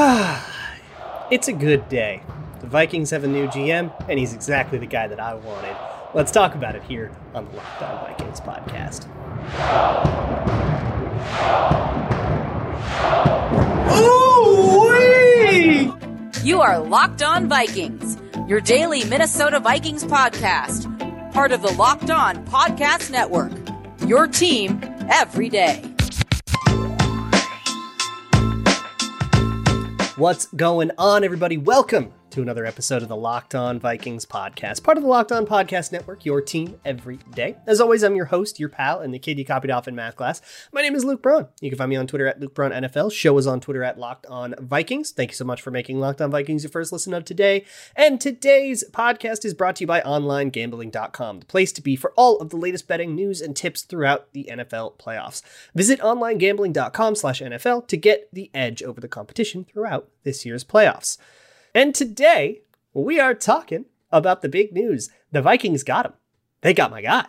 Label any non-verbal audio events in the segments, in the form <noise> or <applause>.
<sighs> it's a good day. The Vikings have a new GM, and he's exactly the guy that I wanted. Let's talk about it here on the Locked On Vikings podcast. Ooh-wee! You are Locked On Vikings, your daily Minnesota Vikings podcast, part of the Locked On Podcast Network. Your team every day. What's going on, everybody? Welcome to another episode of the Locked On Vikings podcast, part of the Locked On Podcast Network, your team every day. As always, I'm your host, your pal, and the kid you copied off in math class. My name is Luke Braun. You can find me on Twitter at Luke Braun NFL. Show is on Twitter at Locked On Vikings. Thank you so much for making Locked On Vikings your first listen of today. And today's podcast is brought to you by OnlineGambling.com, the place to be for all of the latest betting news and tips throughout the NFL playoffs. Visit OnlineGambling.com slash NFL to get the edge over the competition throughout this year's playoffs. And today, we are talking about the big news. The Vikings got him. They got my guy.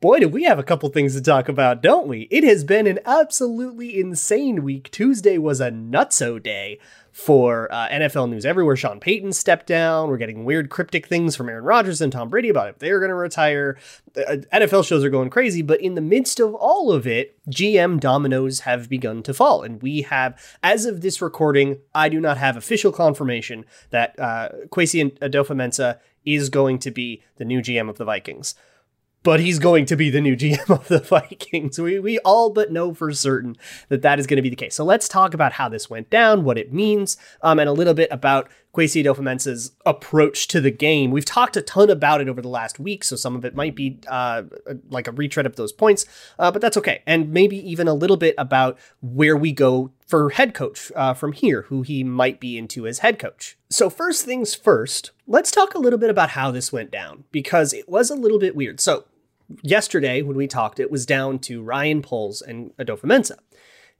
Boy, do we have a couple things to talk about, don't we? It has been an absolutely insane week. Tuesday was a nutso day for uh, NFL news everywhere. Sean Payton stepped down. We're getting weird cryptic things from Aaron Rodgers and Tom Brady about if they're going to retire. Uh, NFL shows are going crazy, but in the midst of all of it, GM dominoes have begun to fall. And we have, as of this recording, I do not have official confirmation that uh, Kwesi Adofo-Mensah is going to be the new GM of the Vikings but he's going to be the new <laughs> GM of the Vikings. We, we all but know for certain that that is going to be the case. So let's talk about how this went down, what it means, um, and a little bit about Kwesi Adofo-Mensah's approach to the game. We've talked a ton about it over the last week, so some of it might be uh, like a retread of those points, uh, but that's okay. And maybe even a little bit about where we go for head coach uh, from here, who he might be into as head coach. So, first things first, let's talk a little bit about how this went down because it was a little bit weird. So, yesterday when we talked, it was down to Ryan Poles and Adofo-Mensah.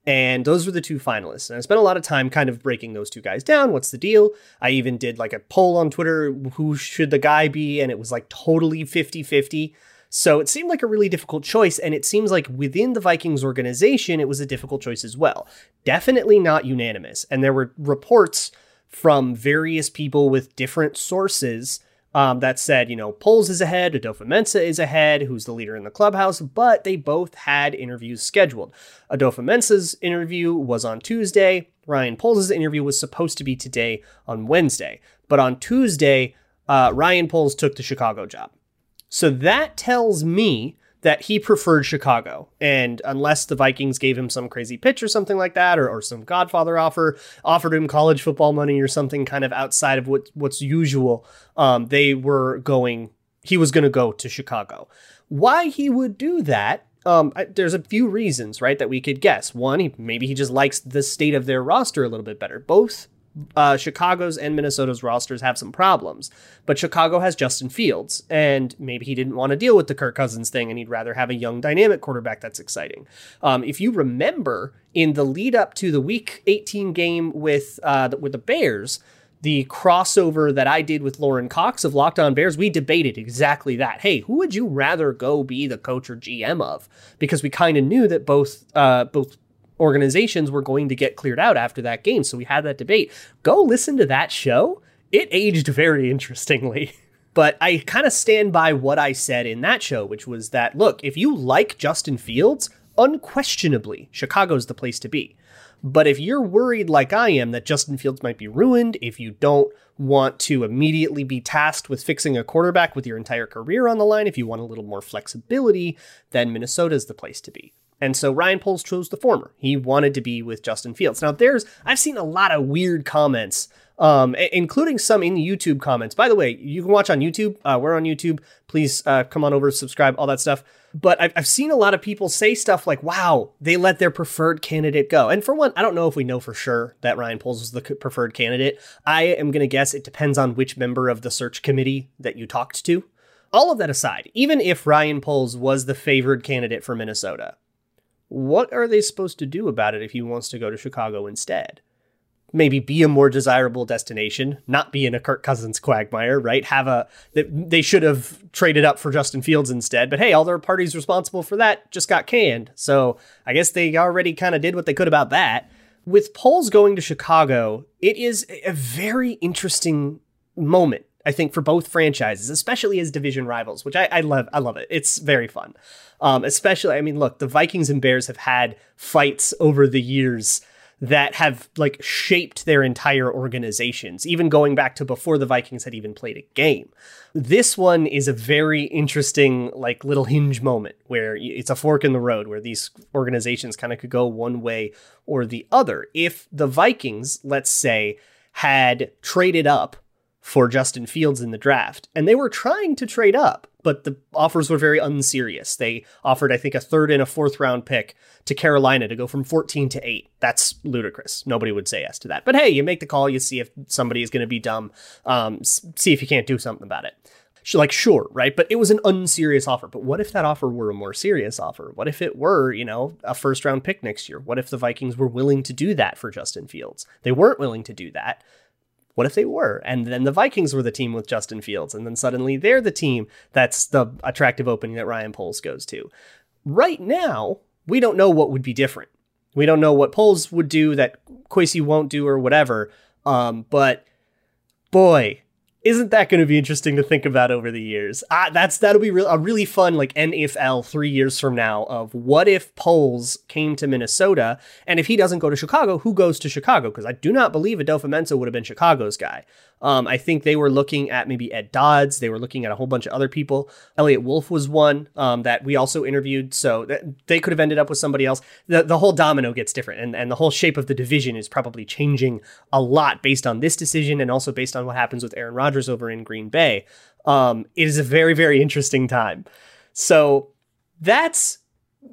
And those were the two finalists. And I spent a lot of time kind of breaking those two guys down. What's the deal? I even did like a poll on Twitter who should the guy be? And it was like totally 50 50. So it seemed like a really difficult choice. And it seems like within the Vikings organization, it was a difficult choice as well. Definitely not unanimous. And there were reports from various people with different sources um, that said, you know, Poles is ahead, Adofo-Mensah is ahead, who's the leader in the clubhouse, but they both had interviews scheduled. Adofo-Mensah's interview was on Tuesday. Ryan Poles' interview was supposed to be today on Wednesday. But on Tuesday, uh, Ryan Poles took the Chicago job. So that tells me that he preferred Chicago. And unless the Vikings gave him some crazy pitch or something like that, or, or some Godfather offer, offered him college football money or something kind of outside of what, what's usual, um, they were going, he was going to go to Chicago. Why he would do that um, there's a few reasons, right, that we could guess. One, he, maybe he just likes the state of their roster a little bit better. Both uh, Chicago's and Minnesota's rosters have some problems, but Chicago has Justin Fields, and maybe he didn't want to deal with the Kirk Cousins thing, and he'd rather have a young, dynamic quarterback that's exciting. Um, if you remember, in the lead up to the Week 18 game with uh, with the Bears, the crossover that I did with Lauren Cox of Locked On Bears, we debated exactly that. Hey, who would you rather go be the coach or GM of? Because we kind of knew that both uh, both organizations were going to get cleared out after that game. So we had that debate. Go listen to that show. It aged very interestingly. <laughs> But I kind of stand by what I said in that show, which was that look, if you like Justin Fields, unquestionably, Chicago's the place to be. But if you're worried, like I am, that Justin Fields might be ruined, if you don't want to immediately be tasked with fixing a quarterback with your entire career on the line, if you want a little more flexibility, then Minnesota's the place to be. And so Ryan Poles chose the former. He wanted to be with Justin Fields. Now, there's, I've seen a lot of weird comments, um, including some in the YouTube comments. By the way, you can watch on YouTube. Uh, we're on YouTube. Please uh, come on over, subscribe, all that stuff. But I've, I've seen a lot of people say stuff like, wow, they let their preferred candidate go. And for one, I don't know if we know for sure that Ryan Poles was the preferred candidate. I am going to guess it depends on which member of the search committee that you talked to. All of that aside, even if Ryan Poles was the favored candidate for Minnesota, what are they supposed to do about it if he wants to go to Chicago instead? maybe be a more desirable destination, not be in a Kirk Cousins quagmire, right? Have a they should have traded up for Justin Fields instead, but hey, all their parties responsible for that just got canned. So I guess they already kind of did what they could about that. With Poles going to Chicago, it is a very interesting moment, I think, for both franchises, especially as division rivals, which I, I love. I love it. It's very fun. Um, especially, I mean, look, the Vikings and Bears have had fights over the years that have like shaped their entire organizations, even going back to before the Vikings had even played a game. This one is a very interesting, like little hinge moment where it's a fork in the road where these organizations kind of could go one way or the other. If the Vikings, let's say, had traded up for Justin Fields in the draft, and they were trying to trade up, but the offers were very unserious. They offered, I think, a third and a fourth round pick to Carolina to go from 14 to 8. That's ludicrous. Nobody would say yes to that. But hey, you make the call, you see if somebody is going to be dumb, um, see if you can't do something about it. Like, sure, right? But it was an unserious offer. But what if that offer were a more serious offer? What if it were, you know, a first round pick next year? What if the Vikings were willing to do that for Justin Fields? They weren't willing to do that. What if they were? And then the Vikings were the team with Justin Fields, and then suddenly they're the team that's the attractive opening that Ryan Poles goes to. Right now, we don't know what would be different. We don't know what Poles would do that Kwesi won't do or whatever. Um, but boy, isn't that going to be interesting to think about over the years? That's that'll be re- a really fun like NFL three years from now of what if Poles came to Minnesota and if he doesn't go to Chicago, who goes to Chicago? Because I do not believe Adofo-Mensah would have been Chicago's guy. Um, I think they were looking at maybe Ed Dodds. They were looking at a whole bunch of other people. Elliot Wolf was one um, that we also interviewed. So they could have ended up with somebody else. The, the whole domino gets different, and, and the whole shape of the division is probably changing a lot based on this decision and also based on what happens with Aaron Rodgers over in Green Bay. Um, it is a very, very interesting time. So that's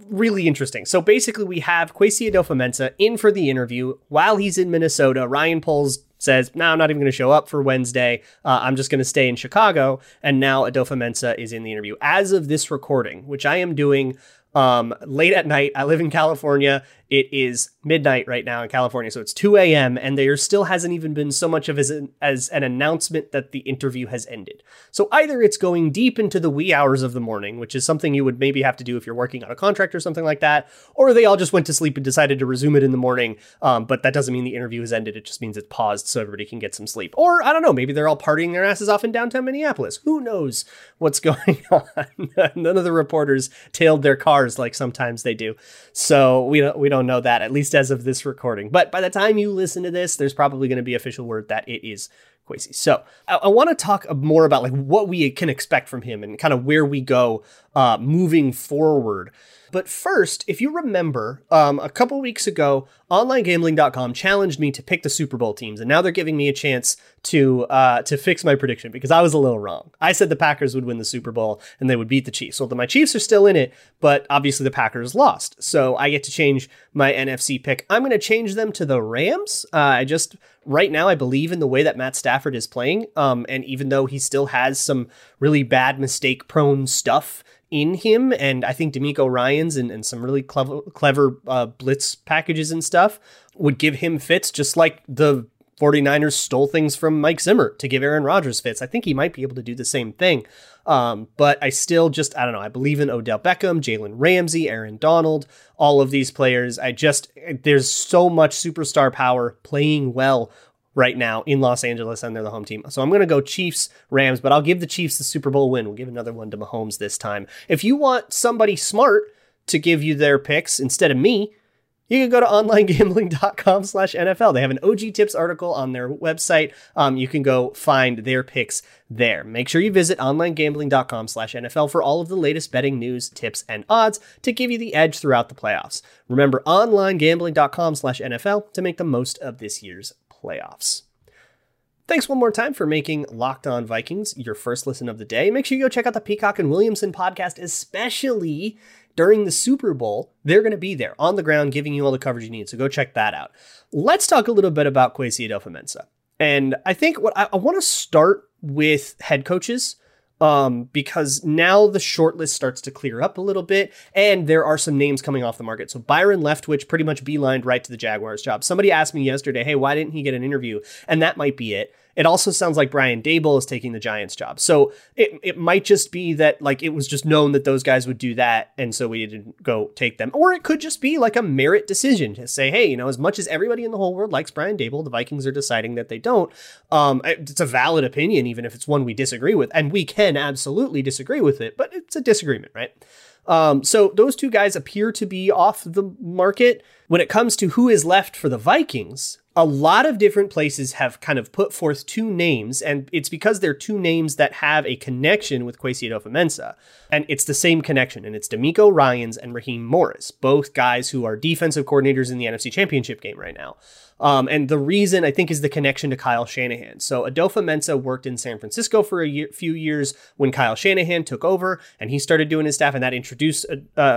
really interesting. So basically, we have Kwesi Adofo-Mensah in for the interview while he's in Minnesota. Ryan Poles says, "No, I'm not even going to show up for Wednesday. Uh, I'm just going to stay in Chicago." And now Adofo-Mensah is in the interview as of this recording, which I am doing um, late at night. I live in California. It is midnight right now in California, so it's 2 a.m. and there still hasn't even been so much of as an, as an announcement that the interview has ended. So either it's going deep into the wee hours of the morning, which is something you would maybe have to do if you're working on a contract or something like that, or they all just went to sleep and decided to resume it in the morning. Um, but that doesn't mean the interview has ended. It just means it's paused so everybody can get some sleep. Or I don't know, maybe they're all partying their asses off in downtown Minneapolis. Who knows what's <laughs> going on? <laughs> None of the reporters tailed their cars like sometimes they do. So we don't we don't know that at least as of this recording. But by the time you listen to this, there's probably going to be official word that it is Kwesi. So I, I want to talk more about like what we can expect from him and kind of where we go uh, moving forward. But first, if you remember, um, a couple weeks ago, OnlineGambling.com challenged me to pick the Super Bowl teams, and now they're giving me a chance to uh, to fix my prediction because I was a little wrong. I said the Packers would win the Super Bowl and they would beat the Chiefs. Well, my Chiefs are still in it, but obviously the Packers lost, so I get to change my NFC pick. I'm going to change them to the Rams. Uh, I just right now I believe in the way that Matt Stafford is playing, um, and even though he still has some really bad mistake prone stuff in him, and I think DeMeco Ryans and, and some really clever clever uh, blitz packages and stuff would give him fits, just like the 49ers stole things from Mike Zimmer to give Aaron Rodgers fits. I think he might be able to do the same thing. Um, but I still just, I don't know, I believe in Odell Beckham, Jalen Ramsey, Aaron Donald, all of these players. I just, there's so much superstar power playing well right now in Los Angeles, and they're the home team. So I'm going to go Chiefs, Rams, but I'll give the Chiefs the Super Bowl win. We'll give another one to Mahomes this time. If you want somebody smart to give you their picks instead of me, you can go to onlinegambling.com slash NFL. They have an OG tips article on their website. Um, you can go find their picks there. Make sure you visit onlinegambling.com slash NFL for all of the latest betting news, tips, and odds to give you the edge throughout the playoffs. Remember onlinegambling.com slash NFL to make the most of this year's playoffs. Thanks one more time for making Locked On Vikings your first listen of the day. Make sure you go check out the Peacock and Williamson podcast, especially during the Super Bowl. They're going to be there on the ground giving you all the coverage you need. So go check that out. Let's talk a little bit about Kwesi Adofo-Mensah. And I think what I, I want to start with head coaches um, because now the shortlist starts to clear up a little bit, and there are some names coming off the market. So Byron Leftwich pretty much beelined right to the Jaguars job. Somebody asked me yesterday, hey, why didn't he get an interview? And that might be it. It also sounds like Brian Daboll is taking the Giants job. So it, it might just be that like it was just known that those guys would do that. And so we didn't go take them. Or it could just be like a merit decision to say, hey, you know, as much as everybody in the whole world likes Brian Daboll, the Vikings are deciding that they don't. Um, it's a valid opinion, even if it's one we disagree with. And we can absolutely disagree with it, but it's a disagreement, right? Um, so those two guys appear to be off the market. When it comes to who is left for the Vikings, a lot of different places have kind of put forth two names, and it's because they're two names that have a connection with Kwesi Adofo-Mensah. And it's the same connection, and it's DeMeco Ryans and Raheem Morris, both guys who are defensive coordinators in the NFC Championship game right now. Um, and the reason I think is the connection to Kyle Shanahan. So Adofo-Mensah worked in San Francisco for a year, few years when Kyle Shanahan took over, and he started doing his staff, and that introduced uh,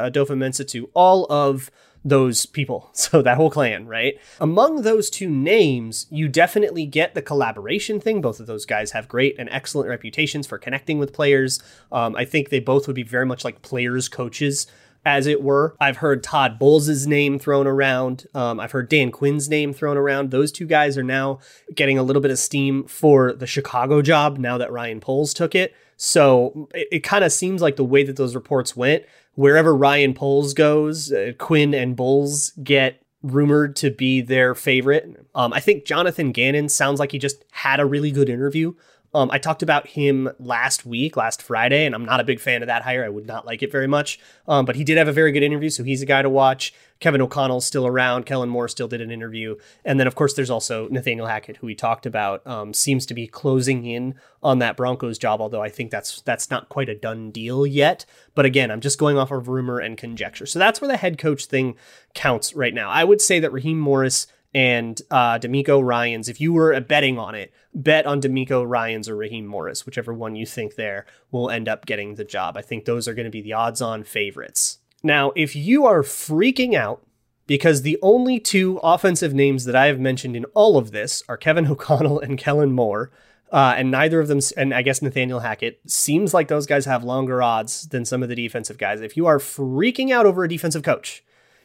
Adofo-Mensah to all of those people. <laughs> So that whole clan, right? Among those two names, you definitely get the collaboration thing. Both of those guys have great and excellent reputations for connecting with players. Um, I think they both would be very much like players, coaches, as it were. I've heard Todd Bowles' name thrown around. Um, I've heard Dan Quinn's name thrown around. Those two guys are now getting a little bit of steam for the Chicago job now that Ryan Poles took it. So it, it kind of seems like the way that those reports went, wherever Ryan Poles goes, uh, Quinn and Bowles get rumored to be their favorite. Um, I think Jonathan Gannon sounds like he just had a really good interview. Um, I talked about him last week, last Friday, and I'm not a big fan of that hire. I would not like it very much. Um, but he did have a very good interview, so he's a guy to watch. Kevin O'Connell's still around. Kellen Moore still did an interview. And then, of course, there's also Nathaniel Hackett, who we talked about, um, seems to be closing in on that Broncos job, although I think that's that's not quite a done deal yet. But again, I'm just going off of rumor and conjecture. So that's where the head coach thing counts right now. I would say that Raheem Morris and uh, DeMeco Ryans, if you were betting on it, bet on DeMeco Ryans or Raheem Morris, whichever one you think there will end up getting the job. I think those are going to be the odds on favorites. Now, if you are freaking out because the only two offensive names that I have mentioned in all of this are Kevin <laughs> O'Connell and Kellen Moore, uh, and neither of them, and I guess Nathaniel Hackett, seems like those guys have longer odds than some of the defensive guys. If you are freaking out over a defensive coach,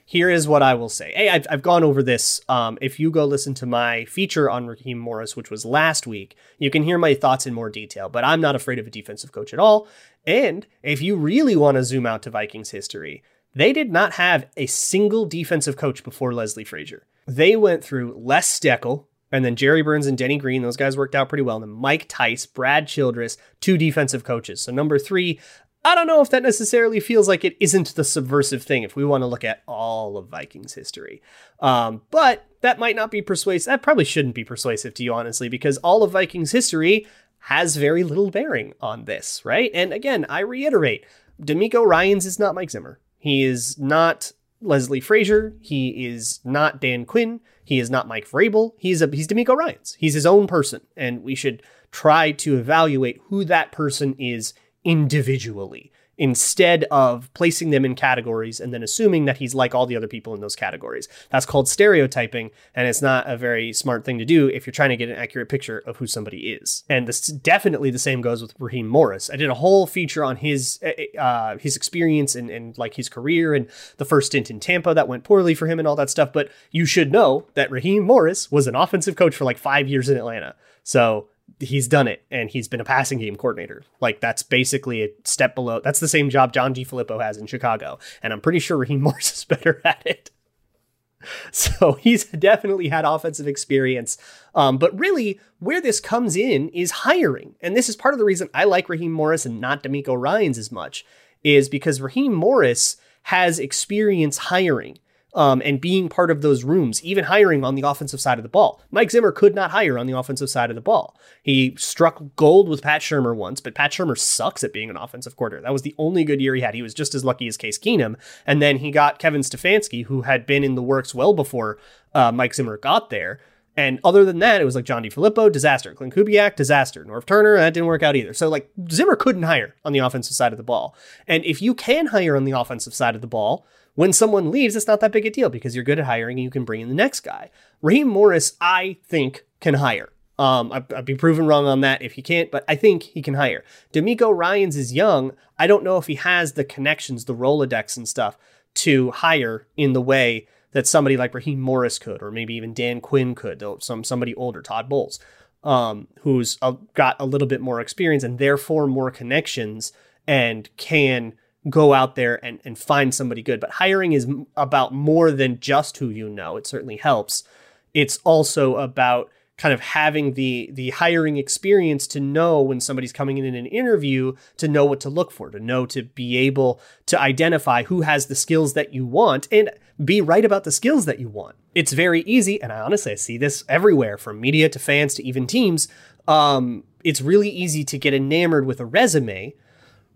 here is what I will say. Hey, I've, I've gone over this. Um, if you go listen to my feature on Raheem Morris, which was last week, you can hear my thoughts in more detail, but I'm not afraid of a defensive coach at all. And if you really want to zoom out to Vikings history, they did not have a single defensive coach before Leslie Frazier. They went through Les Steckel, and then Jerry Burns and Denny Green, those guys worked out pretty well. And then Mike Tice, Brad Childress, two defensive coaches. So number three, I don't know if that necessarily feels like it isn't the subversive thing if we want to look at all of Vikings history. Um, but that might not be persuasive. That probably shouldn't be persuasive to you, honestly, because all of Vikings history has very little bearing on this, right? And again, I reiterate DeMeco Ryans is not Mike Zimmer. He is not Leslie Frazier. He is not Dan Quinn. He is not Mike Vrabel. He's a he's DeMeco Ryans. He's his own person, and we should try to evaluate who that person is individually instead of placing them in categories and then assuming that he's like all the other people in those categories. That's called stereotyping, and it's not a very smart thing to do if you're trying to get an accurate picture of who somebody is. And this definitely the same goes with Raheem Morris. I did a whole feature on his eh, eh, uh, his experience and, and like his career and the first stint in Tampa that went poorly for him and all that stuff. But you should know that Raheem Morris was an offensive coach for like five years in Atlanta. So he's done it and he's been a passing game coordinator. Like that's basically a step below. That's the same job John Filippo has in Chicago. And I'm pretty sure Raheem <laughs> Morris is better at it. <laughs> So he's definitely had offensive experience. Um, but really, where this comes in is hiring. And this is part of the reason I like Raheem Morris and not DeMeco Ryans as much, is because Raheem Morris has experience hiring um, and being part of those rooms, even hiring on the offensive side of the ball. Mike Zimmer could not hire on the offensive side of the ball. He struck gold with Pat Shurmur once, but Pat Shurmur sucks at being an offensive quarter. That was the only good year he had. He was just as lucky as Case Keenum. And then he got Kevin Stefanski, who had been in the works well before uh, Mike Zimmer got there. And other than that, it was like John DeFilippo, disaster. Klint Kubiak, disaster. Norv Turner, that didn't work out either. So like Zimmer couldn't hire on the offensive side of the ball. And if you can hire on the offensive side of the ball, when someone leaves, it's not that big a deal because you're good at hiring and you can bring in the next guy. Raheem Morris, I think, can hire. Um, I, I'd be proven wrong on that if he can't, but I think he can hire. DeMeco Ryans is young. I don't know if he has the connections, the Rolodex and stuff to hire in the way that somebody like Raheem Morris could, or maybe even Dan Quinn could, though some somebody older, Todd Bowles, um, who's uh, got a little bit more experience and therefore more connections and can go out there and, and find somebody good. But hiring is about more than just who you know. It certainly helps. It's also about kind of having the the hiring experience to know when somebody's coming in in an interview to know what to look for to know to be able to identify who has the skills that you want and be right about the skills that you want it's very easy and i honestly i see this everywhere from media to fans to even teams um, it's really easy to get enamored with a resume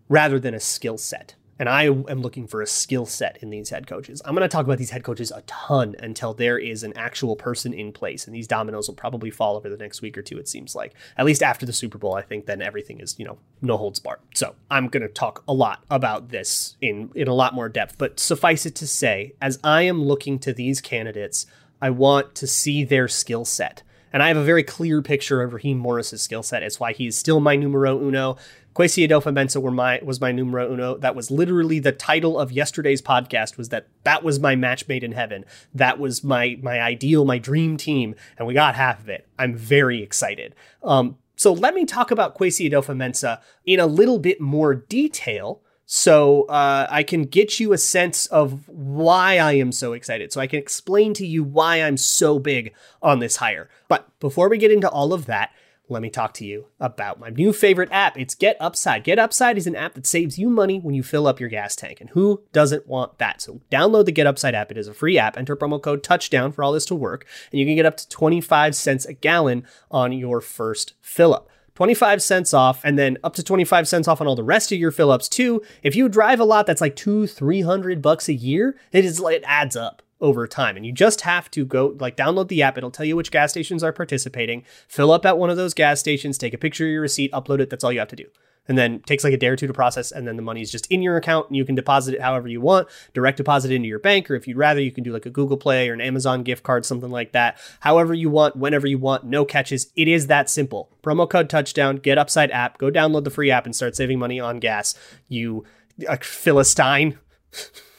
rather than a skill set and I am looking for a skill set in these head coaches. I'm going to talk about these head coaches a ton until there is an actual person in place. And these dominoes will probably fall over the next week or two, it seems like. At least after the Super Bowl, I think then everything is, you know, no holds barred. So I'm going to talk a lot about this in, in a lot more depth. But suffice it to say, as I am looking to these candidates, I want to see their skill set. And I have a very clear picture of Raheem Morris's skill set. It's why he's still my numero uno. Kwesi Adofo-Mensah were my was my numero uno. That was literally the title of yesterday's podcast. Was that that was my match made in heaven. That was my my ideal, my dream team, and we got half of it. I'm very excited. Um, so let me talk about Kwesi Adofo-Mensah in a little bit more detail so uh, I can get you a sense of why I am so excited. So I can explain to you why I'm so big on this hire. But before we get into all of that, let me talk to you about my new favorite app. It's Get Upside. Get Upside is an app that saves you money when you fill up your gas tank. And who doesn't want that? So download the Get Upside app. It is a free app. Enter promo code touchdown for all this to work. And you can get up to 25 cents a gallon on your first fill up. 25 cents off and then up to 25 cents off on all the rest of your fill ups too. If you drive a lot that's like two, 300 bucks a year, it is, it adds up over time. And you just have to go like download the app. It'll tell you which gas stations are participating, fill up at one of those gas stations, take a picture of your receipt, upload it. That's all you have to do. And then takes like a day or two to process, and then the money is just in your account, and you can deposit it however you want, direct deposit into your bank, or if you'd rather, you can do like a Google Play or an Amazon gift card, something like that. However you want, whenever you want, no catches. It is that simple. Promo code touchdown, get Upside app, go download the free app, and start saving money on gas. You a Philistine. <laughs>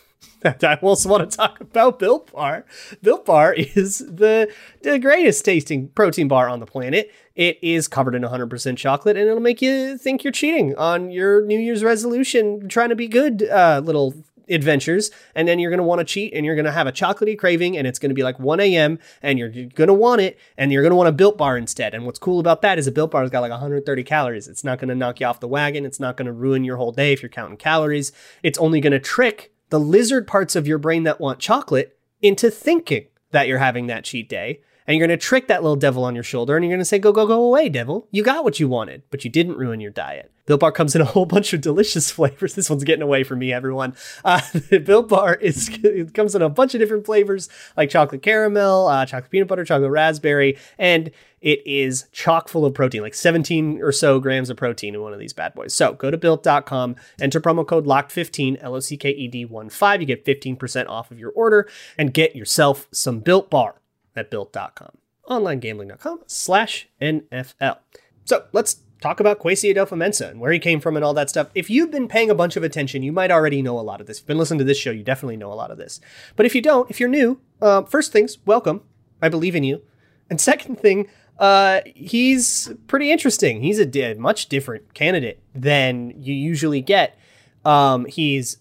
I also want to talk about Built Bar. Built Bar is the, the greatest tasting protein bar on the planet. It is covered in 100% chocolate and it'll make you think you're cheating on your New Year's resolution, trying to be good uh, little adventures. And then you're going to want to cheat and you're going to have a chocolatey craving and it's going to be like 1 a.m. and you're going to want it and you're going to want a Built Bar instead. And what's cool about that is a Built Bar has got like 130 calories. It's not going to knock you off the wagon. It's not going to ruin your whole day if you're counting calories. It's only going to trick the lizard parts of your brain that want chocolate into thinking that you're having that cheat day. And you're going to trick that little devil on your shoulder and you're going to say, go, go, go away, devil. You got what you wanted, but you didn't ruin your diet. Built Bar comes in a <laughs> whole bunch of delicious <laughs> flavors. This one's getting away from me, everyone. Uh, <laughs> Built Bar is it comes in a bunch of different flavors like chocolate caramel, uh, chocolate peanut butter, chocolate raspberry, and it is chock full of protein, like 17 or so grams of protein in one of these bad boys. So go to built.com, enter promo code LOCKED15, L O C K E D 1 5. You get 15% off of your order and get yourself some Built Bar at built.com. OnlineGambling.com slash NFL. So let's talk about Kwesi Adofo-Mensah and where he came from and all that stuff. If you've been paying a bunch of attention, you might already know a lot of this. If you've been listening to this show, you definitely know a lot of this. But if you don't, if you're new, uh, first things, welcome. I believe in you. And second thing, uh, he's pretty interesting. He's a much different candidate than you usually get. Um, he's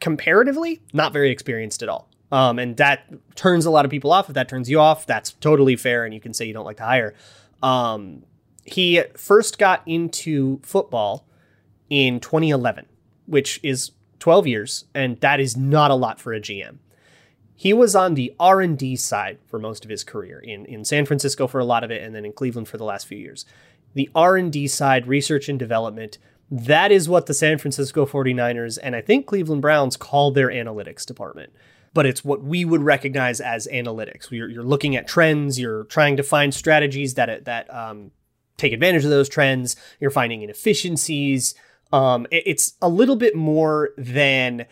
comparatively not very experienced at all. Um, and that turns a lot of people off. If that turns you off, that's totally fair, and you can say you don't like to hire. Um, he first got into football in 2011, which is 12 years, and that is not a lot for a GM. He was on the R&D side for most of his career in, in San Francisco for a lot of it and then in Cleveland for the last few years. The R&D side, research and development, that is what the San Francisco 49ers and I think Cleveland Browns call their analytics department. But it's what we would recognize as analytics. You're, you're looking at trends. You're trying to find strategies that that um, take advantage of those trends. You're finding inefficiencies. Um, it, it's a little bit more than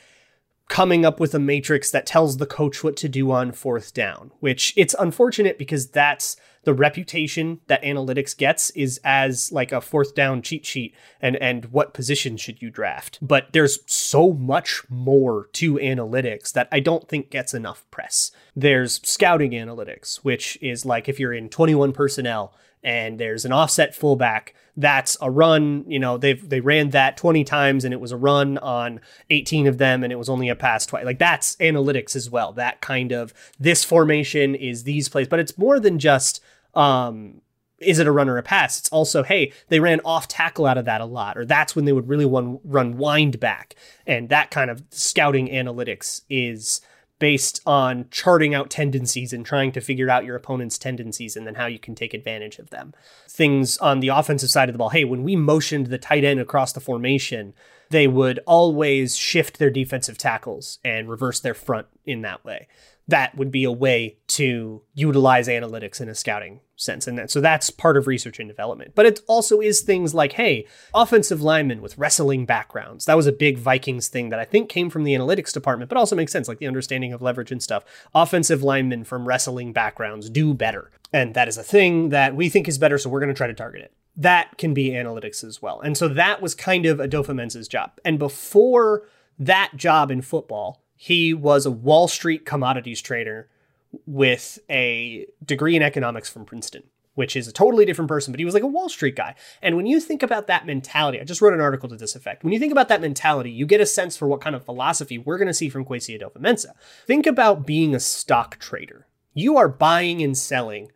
coming up with a matrix that tells the coach what to do on fourth down, which it's unfortunate because that's the reputation that analytics gets is as like a fourth down cheat sheet and and what position should you draft. But there's so much more to analytics that I don't think gets enough press. There's scouting analytics, which is like if you're in 21 personnel and there's an offset fullback that's a run you know they've they ran that 20 times and it was a run on 18 of them and it was only a pass twice like that's analytics as well that kind of this formation is these plays but it's more than just um is it a run or a pass? It's also, hey, they ran off tackle out of that a lot, or that's when they would really run, run wind back. And that kind of scouting analytics is based on charting out tendencies and trying to figure out your opponent's tendencies and then how you can take advantage of them. Things on the offensive side of the ball. Hey, when we motioned the tight end across the formation, they would always shift their defensive tackles and reverse their front in that way that would be a way to utilize analytics in a scouting sense. And that, so that's part of research and development. But it also is things like, hey, offensive linemen with wrestling backgrounds. That was a big Vikings thing that I think came from the analytics department, but also makes sense, like the understanding of leverage and stuff. Offensive linemen from wrestling backgrounds do better. And that is a thing that we think is better, so we're going to try to target it. That can be analytics as well. And so that was kind of Adofo-Mensah's job. And before that job in football, he was a Wall Street commodities trader with a degree in economics from Princeton, which is a totally different person, but he was like a Wall Street guy. And when you think about that mentality, I just wrote an article to this effect. When you think about that mentality, you get a sense for what kind of philosophy we're going to see from Kwesi Adofo-Mensah. Think about being a stock trader. You are buying and selling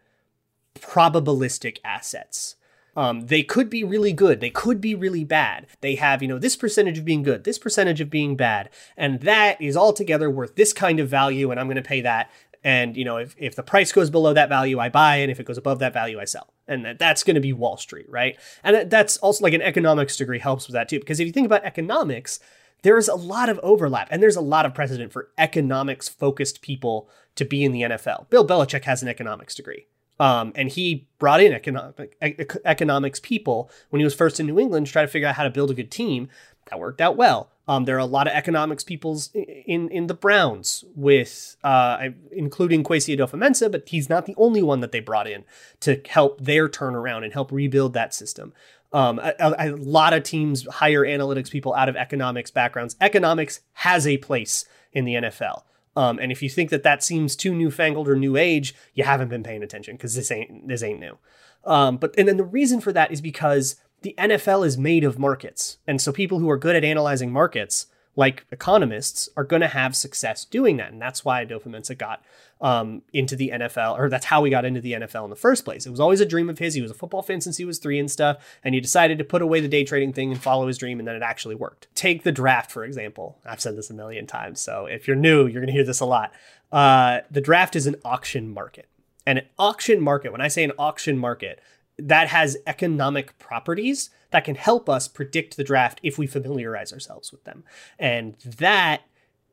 probabilistic assets. Um, they could be really good. They could be really bad. They have, you know, this percentage of being good, this percentage of being bad. And that is altogether worth this kind of value. And I'm going to pay that. And, you know, if, if the price goes below that value, I buy. And if it goes above that value, I sell. And that, that's going to be Wall Street, right? And that's also like an economics degree helps with that too. Because if you think about economics, there's a lot of overlap and there's a lot of precedent for economics focused people to be in the NFL. Bill Belichick has an economics degree. Um, and he brought in economic, economics people when he was first in New England to try to figure out how to build a good team. That worked out well. Um, there are a lot of economics peoples in in the Browns, with uh, including Kwesi Adofo-Mensah, but he's not the only one that they brought in to help their turnaround and help rebuild that system. Um, a, a, lot of teams hire analytics people out of economics backgrounds. Economics has a place in the NFL. Um, and if you think that that seems too newfangled or new age, you haven't been paying attention because this ain't this ain't new. Um, but and then the reason for that is because the NFL is made of markets, and so people who are good at analyzing markets like economists are going to have success doing that. And that's why Adofo-Mensah got um, into the NFL, or that's how he got into the NFL in the first place. It was always a dream of his. He was a football fan since he was three and stuff. And he decided to put away the day trading thing and follow his dream. And then it actually worked. Take the draft, for example. I've said this a million times. So if you're new, you're going to hear this a lot. Uh, the draft is an auction market. And an auction market, when I say an auction market, that has economic properties that can help us predict the draft if we familiarize ourselves with them. And that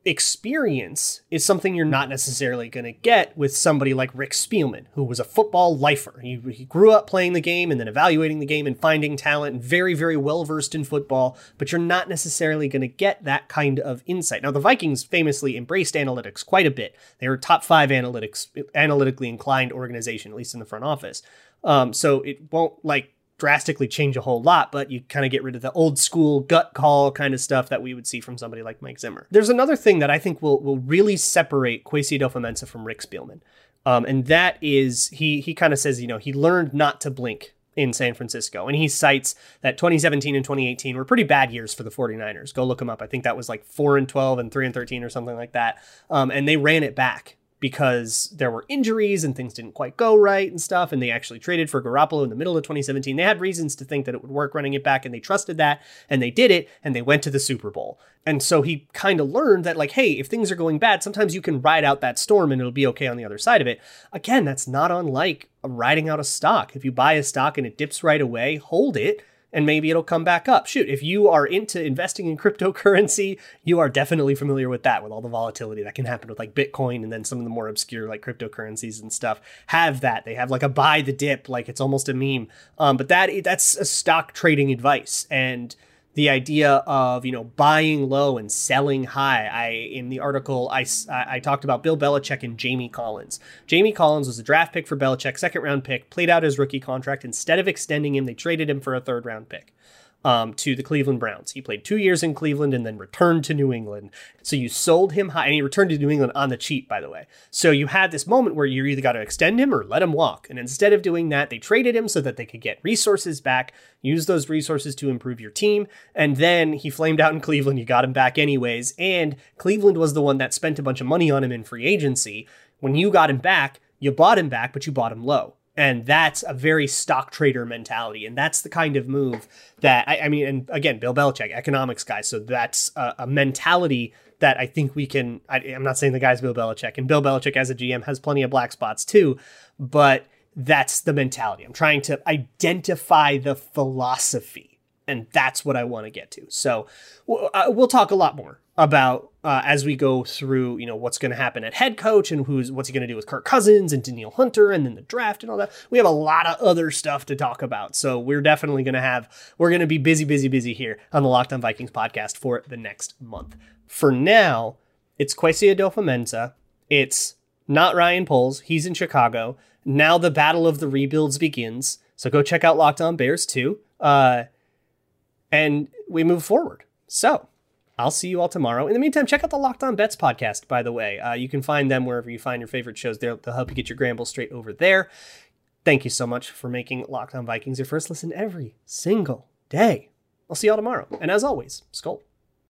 experience is something you're not necessarily going to get with somebody like Rick Spielman, who was a football lifer. He, he grew up playing the game and then evaluating the game and finding talent and very, very well versed in football, but you're not necessarily going to get that kind of insight. Now, the Vikings famously embraced analytics quite a bit. They were top five analytics, analytically inclined organization, at least in the front office. Um, so it won't like drastically change a whole lot, but you kind of get rid of the old school gut call kind of stuff that we would see from somebody like Mike Zimmer. There's another thing that I think will will really separate Kwesi Adofo-Mensah from Rick Spielman. Um, and that is he he kind of says, you know, he learned not to blink in San Francisco. And he cites that 2017 and 2018 were pretty bad years for the 49ers. Go look them up. I think that was like 4 and 12 and 3 and 13 or something like that. Um, and they ran it back because there were injuries and things didn't quite go right and stuff. And they actually traded for Garoppolo in the middle of 2017. They had reasons to think that it would work running it back and they trusted that and they did it and they went to the Super Bowl. And so he kind of learned that, like, hey, if things are going bad, sometimes you can ride out that storm and it'll be okay on the other side of it. Again, that's not unlike riding out a stock. If you buy a stock and it dips right away, hold it and maybe it'll come back up. Shoot, if you are into investing in cryptocurrency, you are definitely familiar with that, with all the volatility that can happen with like Bitcoin and then some of the more obscure like cryptocurrencies and stuff have that. They have like a buy the dip, like it's almost a meme. Um, but that that's a stock trading advice. And the idea of you know buying low and selling high. I in the article I, I talked about Bill Belichick and Jamie Collins. Jamie Collins was a draft pick for Belichick, second round pick, played out his rookie contract. Instead of extending him, they traded him for a third round pick um, to the Cleveland Browns. He played two years in Cleveland and then returned to New England. So you sold him high, and he returned to New England on the cheap, by the way. So you had this moment where you either got to extend him or let him walk. And instead of doing that, they traded him so that they could get resources back, use those resources to improve your team. And then he flamed out in Cleveland. You got him back anyways. And Cleveland was the one that spent a bunch of money on him in free agency. When you got him back, you bought him back, but you bought him low. And that's a very stock trader mentality. And that's the kind of move that, I, I mean, and again, Bill Belichick, economics guy. So that's a, a mentality that I think we can. I, am not saying the guy's Bill Belichick, and Bill Belichick as a GM has plenty of black spots too, but that's the mentality. I'm trying to identify the philosophy, and that's what I want to get to. So uh, we'll talk a lot more about uh, as we go through, you know, what's going to happen at head coach and who's what's he going to do with Kirk Cousins and Danielle Hunter and then the draft and all that. We have a lot of other stuff to talk about, so we're definitely going to have we're going to be busy, busy, busy here on the Locked On Vikings podcast for the next month. For now, it's Kwesi Adofo-Mensah. It's not Ryan Poles. He's in Chicago. Now the battle of the rebuilds begins. So go check out Locked On Bears too. Uh, and we move forward. So I'll see you all tomorrow. In the meantime, check out the Locked On Bets podcast, by the way. Uh, you can find them wherever you find your favorite shows. They'll, they'll help you get your Gramble straight over there. Thank you so much for making Locked On Vikings your first listen every single day. I'll see y'all tomorrow. And as always, Skol.